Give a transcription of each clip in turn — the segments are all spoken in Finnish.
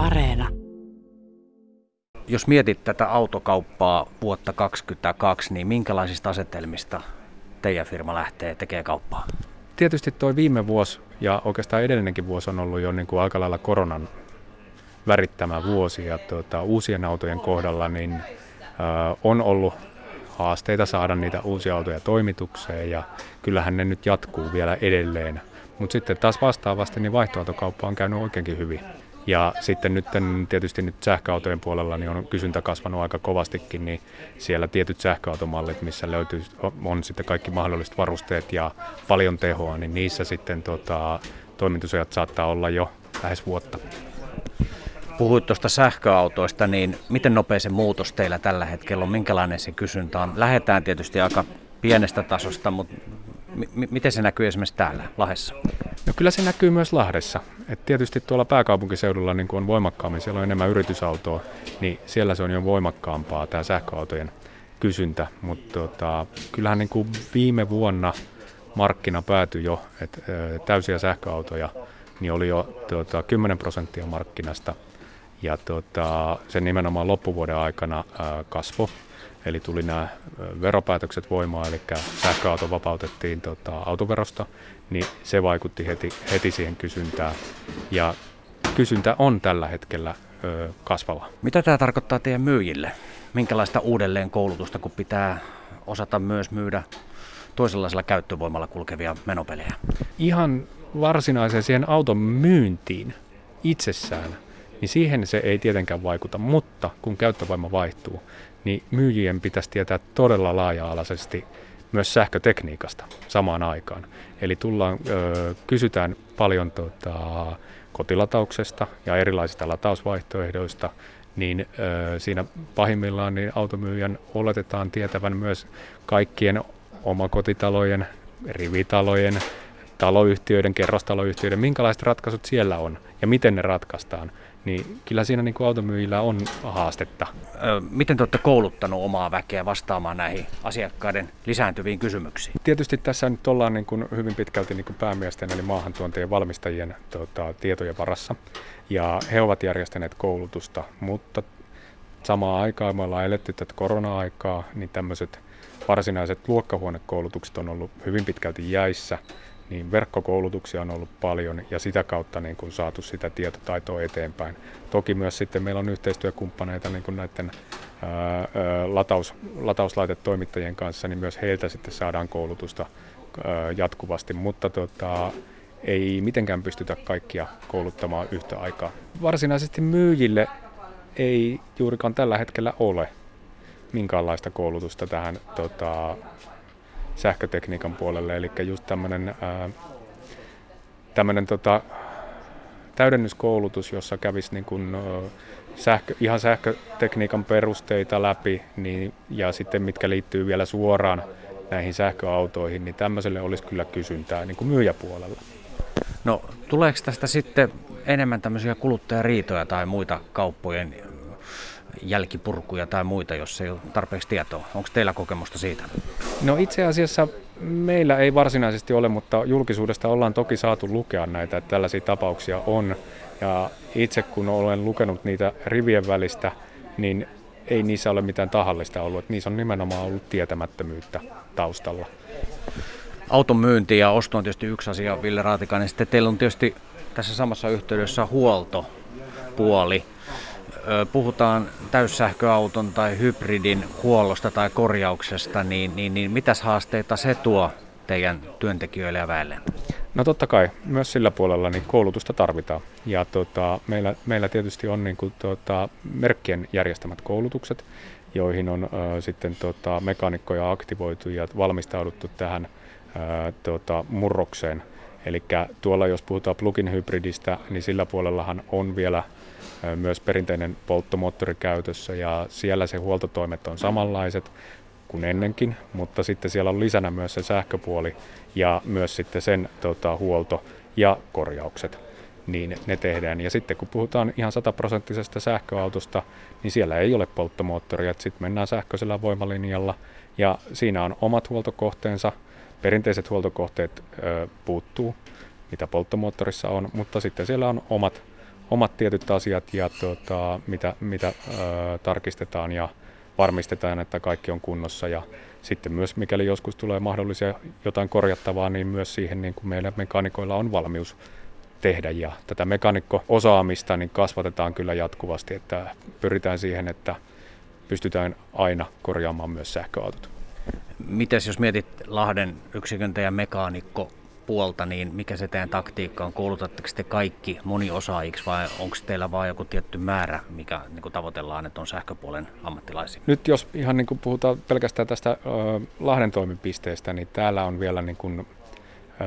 Areena. Jos mietit tätä autokauppaa vuotta 2022, niin minkälaisista asetelmista teidän firma lähtee tekemään kauppaa? Tietysti tuo viime vuosi ja oikeastaan edellinenkin vuosi on ollut jo niin kuin aika lailla koronan värittämä vuosi ja tuota, uusien autojen kohdalla niin äh, on ollut haasteita saada niitä uusia autoja toimitukseen ja kyllähän ne nyt jatkuu vielä edelleen. Mutta sitten taas vastaavasti niin vaihtoautokauppa on käynyt oikeinkin hyvin. Ja sitten nyt tietysti nyt sähköautojen puolella niin on kysyntä kasvanut aika kovastikin, niin siellä tietyt sähköautomallit, missä löytyy, on sitten kaikki mahdolliset varusteet ja paljon tehoa, niin niissä sitten tota, toimitusajat saattaa olla jo lähes vuotta. Puhuit tuosta sähköautoista, niin miten nopea se muutos teillä tällä hetkellä on? Minkälainen se kysyntä on? Lähetään tietysti aika pienestä tasosta, mutta m- miten se näkyy esimerkiksi täällä Lahdessa? No kyllä se näkyy myös Lahdessa. Et tietysti tuolla pääkaupunkiseudulla niin on voimakkaammin, siellä on enemmän yritysautoa, niin siellä se on jo voimakkaampaa tämä sähköautojen kysyntä. Mutta tota, kyllähän niin kuin viime vuonna markkina päätyi jo, että täysiä sähköautoja niin oli jo tuota, 10 prosenttia markkinasta. Ja tuota, sen nimenomaan loppuvuoden aikana ää, kasvo Eli tuli nämä veropäätökset voimaan, eli sähköauto vapautettiin tota, autoverosta, niin se vaikutti heti, heti siihen kysyntään. Ja kysyntä on tällä hetkellä ö, kasvava. Mitä tämä tarkoittaa teidän myyjille? Minkälaista uudelleen koulutusta, kun pitää osata myös myydä toisenlaisella käyttövoimalla kulkevia menopelejä? Ihan varsinaiseen siihen auton myyntiin itsessään, niin siihen se ei tietenkään vaikuta, mutta kun käyttövoima vaihtuu, niin myyjien pitäisi tietää todella laaja-alaisesti myös sähkötekniikasta samaan aikaan. Eli tullaan, ö, kysytään paljon tota, kotilatauksesta ja erilaisista latausvaihtoehdoista, niin ö, siinä pahimmillaan niin automyyjän oletetaan tietävän myös kaikkien omakotitalojen, rivitalojen, taloyhtiöiden, kerrostaloyhtiöiden, minkälaiset ratkaisut siellä on ja miten ne ratkaistaan niin kyllä siinä niin kuin automyyjillä on haastetta. Miten te olette kouluttanut omaa väkeä vastaamaan näihin asiakkaiden lisääntyviin kysymyksiin? Tietysti tässä nyt ollaan niin kuin hyvin pitkälti niin kuin päämiesten eli maahantuontien valmistajien tota, tietojen varassa. Ja he ovat järjestäneet koulutusta, mutta samaan aikaan me ollaan eletty tätä korona-aikaa, niin tämmöiset varsinaiset luokkahuonekoulutukset on ollut hyvin pitkälti jäissä niin verkkokoulutuksia on ollut paljon ja sitä kautta niin kuin saatu sitä tietotaitoa eteenpäin. Toki myös sitten meillä on yhteistyökumppaneita niin kuin näiden ää, lataus, latauslaitetoimittajien kanssa, niin myös heiltä sitten saadaan koulutusta ää, jatkuvasti, mutta tota, ei mitenkään pystytä kaikkia kouluttamaan yhtä aikaa. Varsinaisesti myyjille ei juurikaan tällä hetkellä ole minkäänlaista koulutusta tähän tota, sähkötekniikan puolelle. Eli just tämmöinen tämmöinen tota, täydennyskoulutus, jossa kävisi niin kuin, sähkö, ihan sähkötekniikan perusteita läpi niin, ja sitten mitkä liittyy vielä suoraan näihin sähköautoihin, niin tämmöiselle olisi kyllä kysyntää niin kuin myyjäpuolella. No tuleeko tästä sitten enemmän tämmöisiä kuluttajariitoja tai muita kauppojen jälkipurkuja tai muita, jos ei ole tarpeeksi tietoa. Onko teillä kokemusta siitä? No itse asiassa meillä ei varsinaisesti ole, mutta julkisuudesta ollaan toki saatu lukea näitä, että tällaisia tapauksia on. Ja itse kun olen lukenut niitä rivien välistä, niin ei niissä ole mitään tahallista ollut. Että niissä on nimenomaan ollut tietämättömyyttä taustalla. Auton myynti ja osto on tietysti yksi asia, Ville Raatikainen. Sitten teillä on tietysti tässä samassa yhteydessä huoltopuoli puhutaan täyssähköauton tai hybridin huollosta tai korjauksesta, niin, niin, niin mitäs haasteita se tuo teidän työntekijöille ja väelle? No totta kai, myös sillä puolella niin koulutusta tarvitaan. Ja tota, meillä, meillä tietysti on niin kuin, tota, merkkien järjestämät koulutukset, joihin on ö, sitten tota, mekaanikkoja aktivoitu ja valmistauduttu tähän ö, tota, murrokseen. Eli tuolla jos puhutaan plugin hybridistä, niin sillä puolellahan on vielä myös perinteinen polttomoottori käytössä ja siellä se huoltotoimet on samanlaiset kuin ennenkin, mutta sitten siellä on lisänä myös se sähköpuoli ja myös sitten sen tota, huolto ja korjaukset, niin ne tehdään. Ja sitten kun puhutaan ihan sataprosenttisesta sähköautosta, niin siellä ei ole polttomoottoria, sitten mennään sähköisellä voimalinjalla. Ja siinä on omat huoltokohteensa, perinteiset huoltokohteet ö, puuttuu, mitä polttomoottorissa on, mutta sitten siellä on omat omat tietyt asiat ja tuota, mitä, mitä ö, tarkistetaan ja varmistetaan, että kaikki on kunnossa ja sitten myös mikäli joskus tulee mahdollisia jotain korjattavaa, niin myös siihen niin kuin meillä mekaanikoilla on valmius tehdä ja tätä mekanikko-osaamista niin kasvatetaan kyllä jatkuvasti, että pyritään siihen, että pystytään aina korjaamaan myös sähköautot. Mites jos mietit Lahden yksikön ja mekaanikko puolta, niin mikä se teidän taktiikka on? Koulutatteko te kaikki moniosaajiksi vai onko teillä vain joku tietty määrä, mikä niin kuin tavoitellaan, että on sähköpuolen ammattilaisia? Nyt jos ihan niin kuin puhutaan pelkästään tästä uh, Lahden toimipisteestä, niin täällä on vielä niin kuin,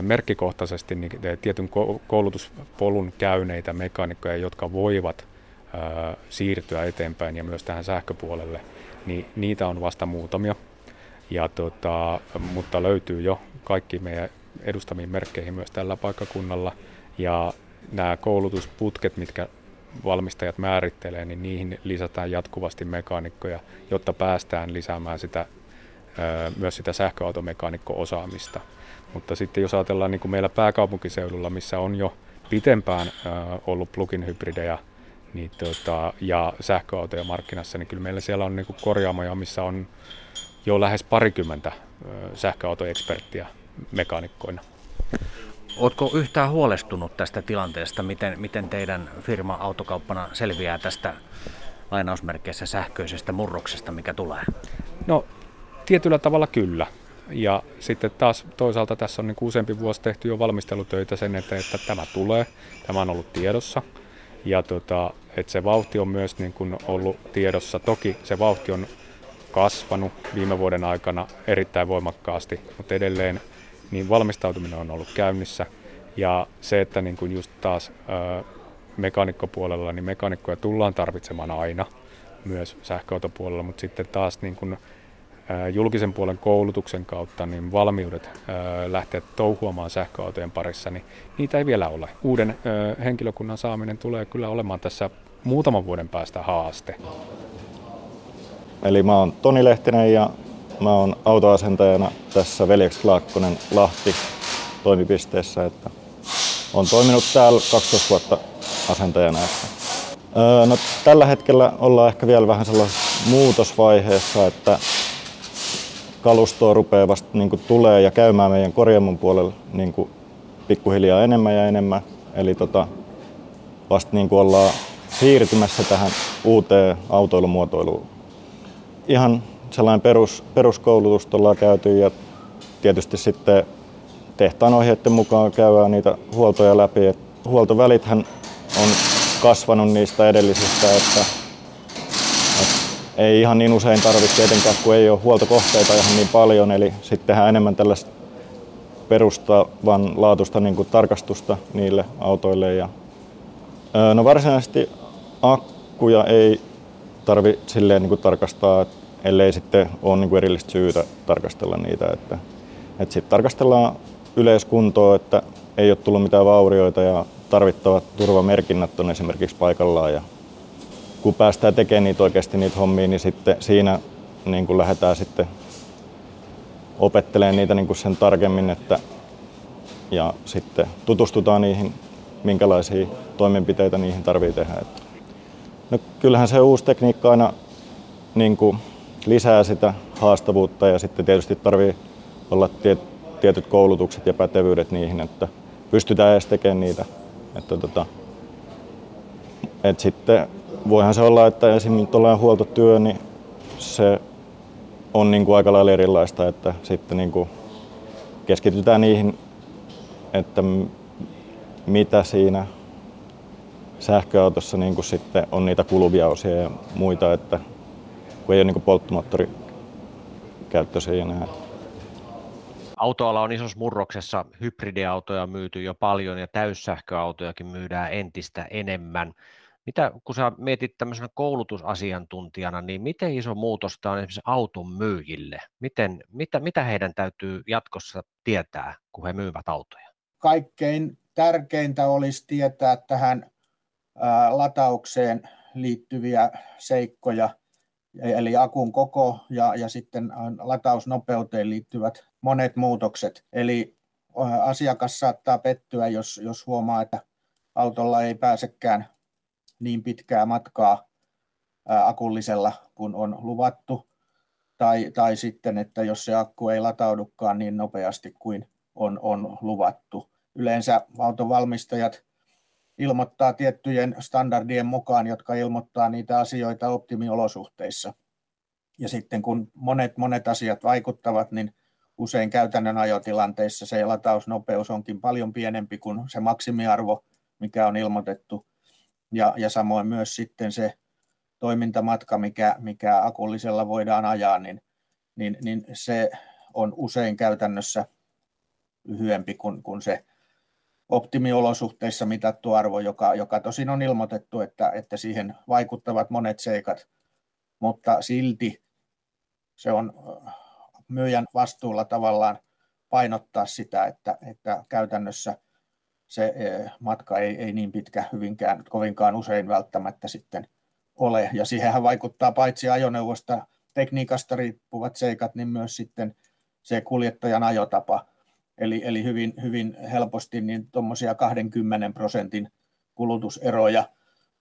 merkkikohtaisesti niin tietyn koulutuspolun käyneitä mekaanikkoja, jotka voivat uh, siirtyä eteenpäin ja myös tähän sähköpuolelle, niin niitä on vasta muutamia. Ja tota, mutta löytyy jo kaikki meidän edustamiin merkkeihin myös tällä paikkakunnalla. Ja nämä koulutusputket, mitkä valmistajat määrittelee, niin niihin lisätään jatkuvasti mekaanikkoja, jotta päästään lisäämään sitä, myös sitä sähköautomekaanikko-osaamista. Mutta sitten jos ajatellaan niin kuin meillä pääkaupunkiseudulla, missä on jo pitempään ollut plugin hybridejä niin tota, ja sähköautoja markkinassa, niin kyllä meillä siellä on niin kuin korjaamoja, missä on jo lähes parikymmentä sähköautoeksperttiä mekaanikkoina. Oletko yhtään huolestunut tästä tilanteesta, miten, miten teidän firma autokauppana selviää tästä lainausmerkeissä sähköisestä murroksesta, mikä tulee? No tietyllä tavalla kyllä. Ja sitten taas toisaalta tässä on niin useampi vuosi tehty jo valmistelutöitä sen eteen, että tämä tulee. Tämä on ollut tiedossa. Ja tota, että se vauhti on myös niin kuin ollut tiedossa. Toki se vauhti on kasvanut viime vuoden aikana erittäin voimakkaasti, mutta edelleen niin valmistautuminen on ollut käynnissä. Ja se, että niin kuin just taas ö, mekaanikkopuolella, niin mekaanikkoja tullaan tarvitsemaan aina myös sähköautopuolella, mutta sitten taas niin kuin, ö, julkisen puolen koulutuksen kautta niin valmiudet ö, lähteä touhuamaan sähköautojen parissa, niin niitä ei vielä ole. Uuden ö, henkilökunnan saaminen tulee kyllä olemaan tässä muutaman vuoden päästä haaste. Eli mä oon Toni Lehtinen ja Mä oon autoasentajana tässä Veljeks Klaakkonen Lahti toimipisteessä, että on toiminut täällä 12 vuotta asentajana. Että. Öö, no, tällä hetkellä ollaan ehkä vielä vähän sellaisessa muutosvaiheessa, että kalustoa rupeaa vasta niin kuin, tulee ja käymään meidän korjaamon puolella niin kuin, pikkuhiljaa enemmän ja enemmän. Eli tota, vasta niin kuin ollaan siirtymässä tähän uuteen autoilumuotoiluun. Ihan sellainen perus, peruskoulutus ollaan käyty ja tietysti sitten tehtaan ohjeiden mukaan käydään niitä huoltoja läpi. Et huoltovälithän on kasvanut niistä edellisistä, että, että ei ihan niin usein tarvitse tietenkään, kun ei ole huoltokohteita ihan niin paljon, eli sitten tehdään enemmän tällaista perustavan laatusta niin kuin tarkastusta niille autoille. Ja, no varsinaisesti akkuja ei tarvi silleen niin kuin tarkastaa, ellei sitten ole niin kuin erillistä syytä tarkastella niitä. Että, että sitten tarkastellaan yleiskuntoa, että ei ole tullut mitään vaurioita ja tarvittavat turvamerkinnät on esimerkiksi paikallaan. Ja kun päästään tekemään niitä oikeasti niitä hommia, niin sitten siinä niin kuin lähdetään sitten opettelemaan niitä niin kuin sen tarkemmin, että, ja sitten tutustutaan niihin, minkälaisia toimenpiteitä niihin tarvii tehdä. No, kyllähän se uusi tekniikka aina niin kuin lisää sitä haastavuutta ja sitten tietysti tarvii olla tietyt koulutukset ja pätevyydet niihin, että pystytään edes tekemään niitä. Että tota, et sitten voihan se olla, että esimerkiksi tuollainen huoltotyö, niin se on niin kuin aika lailla erilaista, että sitten niin kuin keskitytään niihin, että mitä siinä sähköautossa niin kuin sitten on niitä kuluvia osia ja muita, että kun ei ole niin polttomoottorikäyttöisiä enää. Autoala on isossa murroksessa, hybridiautoja myyty jo paljon ja täyssähköautojakin myydään entistä enemmän. Mitä, kun sä mietit tämmöisenä koulutusasiantuntijana, niin miten iso muutos tämä on esimerkiksi auton myyjille? Miten, mitä, mitä heidän täytyy jatkossa tietää, kun he myyvät autoja? Kaikkein tärkeintä olisi tietää tähän ää, lataukseen liittyviä seikkoja – eli akun koko ja, ja sitten latausnopeuteen liittyvät monet muutokset. Eli asiakas saattaa pettyä, jos, jos huomaa, että autolla ei pääsekään niin pitkää matkaa akullisella kun on luvattu, tai, tai sitten, että jos se akku ei lataudukaan niin nopeasti kuin on, on luvattu. Yleensä autovalmistajat ilmoittaa tiettyjen standardien mukaan, jotka ilmoittaa niitä asioita optimiolosuhteissa. Ja sitten kun monet, monet asiat vaikuttavat, niin usein käytännön ajotilanteissa se latausnopeus onkin paljon pienempi kuin se maksimiarvo, mikä on ilmoitettu. Ja, ja samoin myös sitten se toimintamatka, mikä, mikä akullisella voidaan ajaa, niin, niin, niin se on usein käytännössä lyhyempi kuin, kuin se optimiolosuhteissa mitattu arvo, joka, joka tosin on ilmoitettu, että, että siihen vaikuttavat monet seikat, mutta silti se on äh, myyjän vastuulla tavallaan painottaa sitä, että, että käytännössä se äh, matka ei, ei niin pitkä hyvinkään, kovinkaan usein välttämättä sitten ole. Ja siihenhän vaikuttaa paitsi ajoneuvosta tekniikasta riippuvat seikat, niin myös sitten se kuljettajan ajotapa. Eli, eli hyvin, hyvin helposti niin tuommoisia 20 prosentin kulutuseroja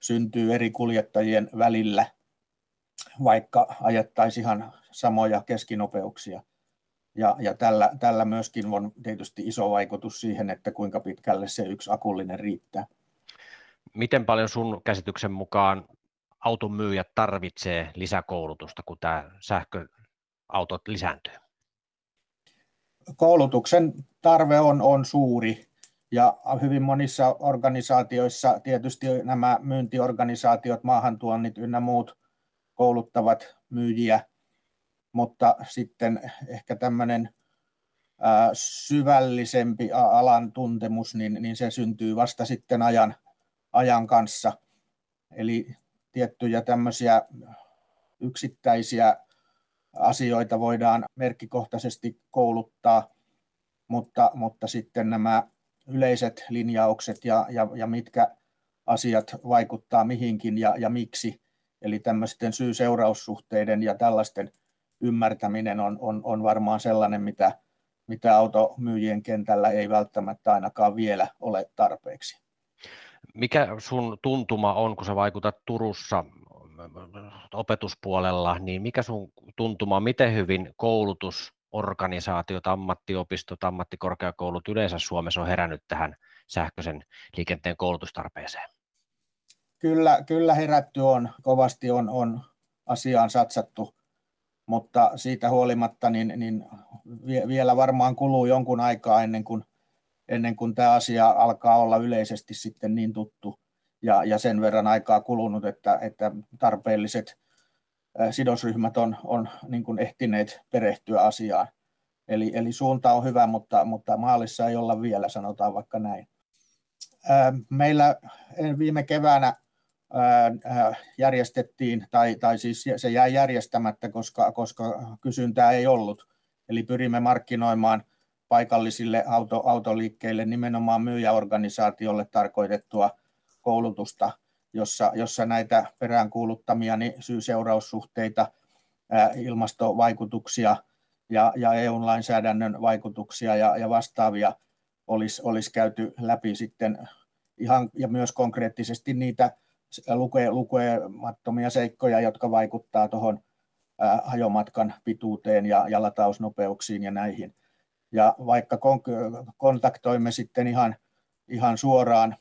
syntyy eri kuljettajien välillä, vaikka ajettaisiin ihan samoja keskinopeuksia. Ja, ja tällä, tällä myöskin on tietysti iso vaikutus siihen, että kuinka pitkälle se yksi akullinen riittää. Miten paljon sun käsityksen mukaan auton myyjät tarvitsee lisäkoulutusta, kun tämä sähköautot lisääntyy? Koulutuksen tarve on, on suuri ja hyvin monissa organisaatioissa tietysti nämä myyntiorganisaatiot, maahantuonnit ynnä muut kouluttavat myyjiä, mutta sitten ehkä tämmöinen syvällisempi alan tuntemus, niin, niin se syntyy vasta sitten ajan, ajan kanssa. Eli tiettyjä tämmöisiä yksittäisiä asioita voidaan merkkikohtaisesti kouluttaa, mutta, mutta sitten nämä yleiset linjaukset ja, ja, ja mitkä asiat vaikuttaa mihinkin ja, ja miksi, eli tämmöisten syy-seuraussuhteiden ja tällaisten ymmärtäminen on, on, on varmaan sellainen, mitä, mitä automyyjien kentällä ei välttämättä ainakaan vielä ole tarpeeksi. Mikä sun tuntuma on, kun sä vaikutat Turussa opetuspuolella, niin mikä sun tuntuma miten hyvin koulutusorganisaatiot, ammattiopistot, ammattikorkeakoulut yleensä Suomessa on herännyt tähän sähköisen liikenteen koulutustarpeeseen? Kyllä, kyllä herätty on, kovasti on, on asiaan satsattu, mutta siitä huolimatta niin, niin vielä varmaan kuluu jonkun aikaa ennen kuin ennen kuin tämä asia alkaa olla yleisesti sitten niin tuttu ja, ja sen verran aikaa kulunut, että, että tarpeelliset sidosryhmät on, on niin kuin ehtineet perehtyä asiaan. Eli, eli suunta on hyvä, mutta, mutta maalissa ei olla vielä, sanotaan vaikka näin. Meillä viime keväänä järjestettiin, tai, tai siis se jäi järjestämättä, koska, koska kysyntää ei ollut. Eli pyrimme markkinoimaan paikallisille auto, autoliikkeille nimenomaan myyjäorganisaatiolle tarkoitettua koulutusta, jossa, jossa näitä peräänkuuluttamia niin syy-seuraussuhteita, ilmastovaikutuksia ja, ja EU-lainsäädännön vaikutuksia ja, ja vastaavia olisi, olisi käyty läpi sitten ihan, ja myös konkreettisesti niitä luke, lukemattomia seikkoja, jotka vaikuttaa tuohon ajomatkan pituuteen ja, ja latausnopeuksiin ja näihin. Ja vaikka kontaktoimme sitten ihan, ihan suoraan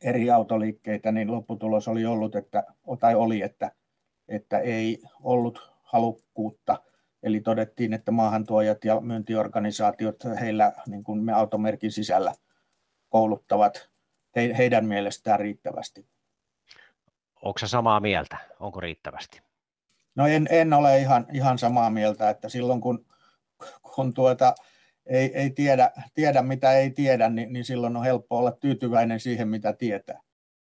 eri autoliikkeitä, niin lopputulos oli ollut, että, tai oli, että, että ei ollut halukkuutta. Eli todettiin, että maahantuojat ja myyntiorganisaatiot heillä niin kuin me automerkin sisällä kouluttavat he, heidän mielestään riittävästi. Onko se samaa mieltä? Onko riittävästi? No en, en ole ihan, ihan samaa mieltä, että silloin kun, kun tuota, ei, ei tiedä, tiedä, mitä ei tiedä, niin, niin silloin on helppo olla tyytyväinen siihen, mitä tietää.